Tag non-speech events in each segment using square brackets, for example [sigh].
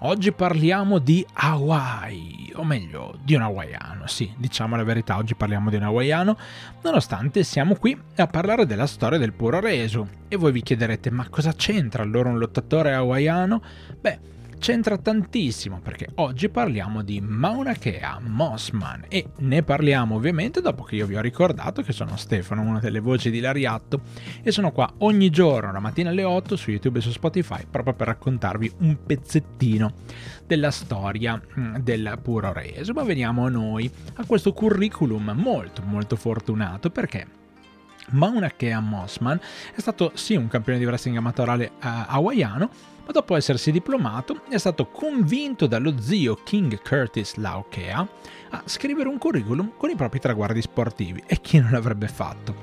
Oggi parliamo di Hawaii, o meglio, di un hawaiano, sì, diciamo la verità, oggi parliamo di un hawaiano, nonostante siamo qui a parlare della storia del puro reso. E voi vi chiederete, ma cosa c'entra allora un lottatore hawaiano? Beh, c'entra tantissimo perché oggi parliamo di Mauna Kea Mossman e ne parliamo ovviamente dopo che io vi ho ricordato che sono Stefano, una delle voci di Lariatto e sono qua ogni giorno la mattina alle 8 su YouTube e su Spotify proprio per raccontarvi un pezzettino della storia mm, del puro reso. Ma veniamo a noi, a questo curriculum molto molto fortunato perché Mauna Kea Mossman è stato sì un campione di wrestling amatoriale uh, hawaiano ma dopo essersi diplomato è stato convinto dallo zio King Curtis Laukea a scrivere un curriculum con i propri traguardi sportivi e chi non l'avrebbe fatto.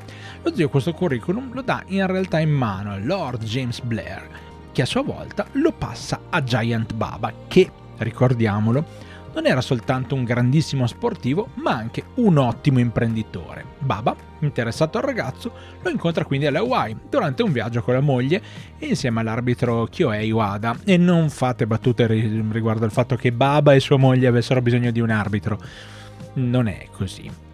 Lo zio questo curriculum lo dà in realtà in mano a Lord James Blair, che a sua volta lo passa a Giant Baba, che, ricordiamolo, non era soltanto un grandissimo sportivo, ma anche un ottimo imprenditore. Baba, interessato al ragazzo, lo incontra quindi alle Hawaii durante un viaggio con la moglie e insieme all'arbitro Kyohei Wada. E non fate battute riguardo al fatto che Baba e sua moglie avessero bisogno di un arbitro. Non è così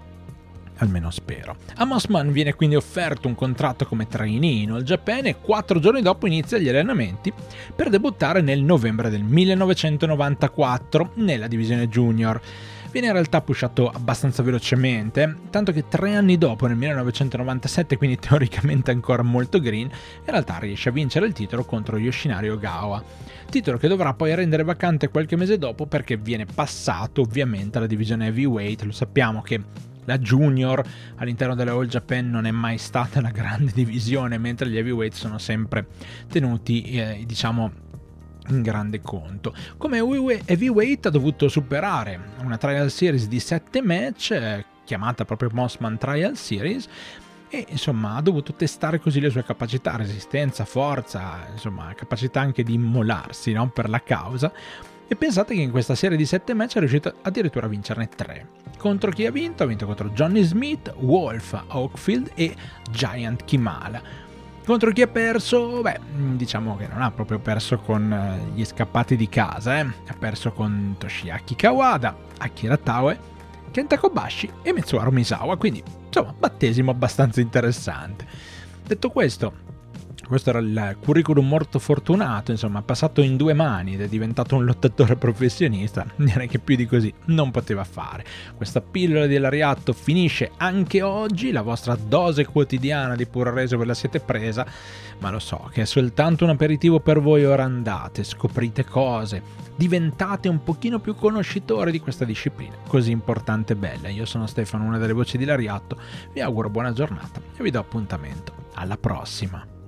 almeno spero. A Mossman viene quindi offerto un contratto come trainee in All Japan e quattro giorni dopo inizia gli allenamenti per debuttare nel novembre del 1994 nella divisione junior. Viene in realtà pushato abbastanza velocemente, tanto che tre anni dopo, nel 1997, quindi [laughs] teoricamente ancora molto green, in realtà riesce a vincere il titolo contro Yoshinari Ogawa. Titolo che dovrà poi rendere vacante qualche mese dopo perché viene passato ovviamente alla divisione heavyweight. Lo sappiamo che la junior all'interno della All Japan non è mai stata una grande [laughs] divisione, mentre gli heavyweight sono sempre tenuti, eh, diciamo, in grande conto. Come heavyweight ha dovuto superare una trial series di 7 match, eh, chiamata proprio Mossman Trial Series, e insomma ha dovuto testare così le sue capacità, resistenza, forza, insomma capacità anche di immolarsi no? per la causa e pensate che in questa serie di 7 match è riuscito addirittura a vincerne 3. Contro chi ha vinto? Ha vinto contro Johnny Smith, Wolf Oakfield e Giant Kimala. Contro chi ha perso? Beh, diciamo che non ha proprio perso con eh, gli scappati di casa, eh. ha perso con Toshiaki Kawada, Akira Taue, Kenta Kobashi e Mitsuharu Misawa, quindi insomma battesimo abbastanza interessante. Detto questo, questo era il curriculum molto fortunato, insomma, passato in due mani ed è diventato un lottatore professionista, [laughs] direi che più di così non poteva fare. Questa pillola di Lariatto finisce anche oggi, la vostra dose quotidiana di puro reso ve la siete presa, ma lo so che è soltanto un aperitivo per voi, ora andate, scoprite cose, diventate un pochino più conoscitori di questa disciplina così importante e bella. Io sono Stefano, una delle voci di Lariatto, vi auguro buona giornata e vi do appuntamento alla prossima.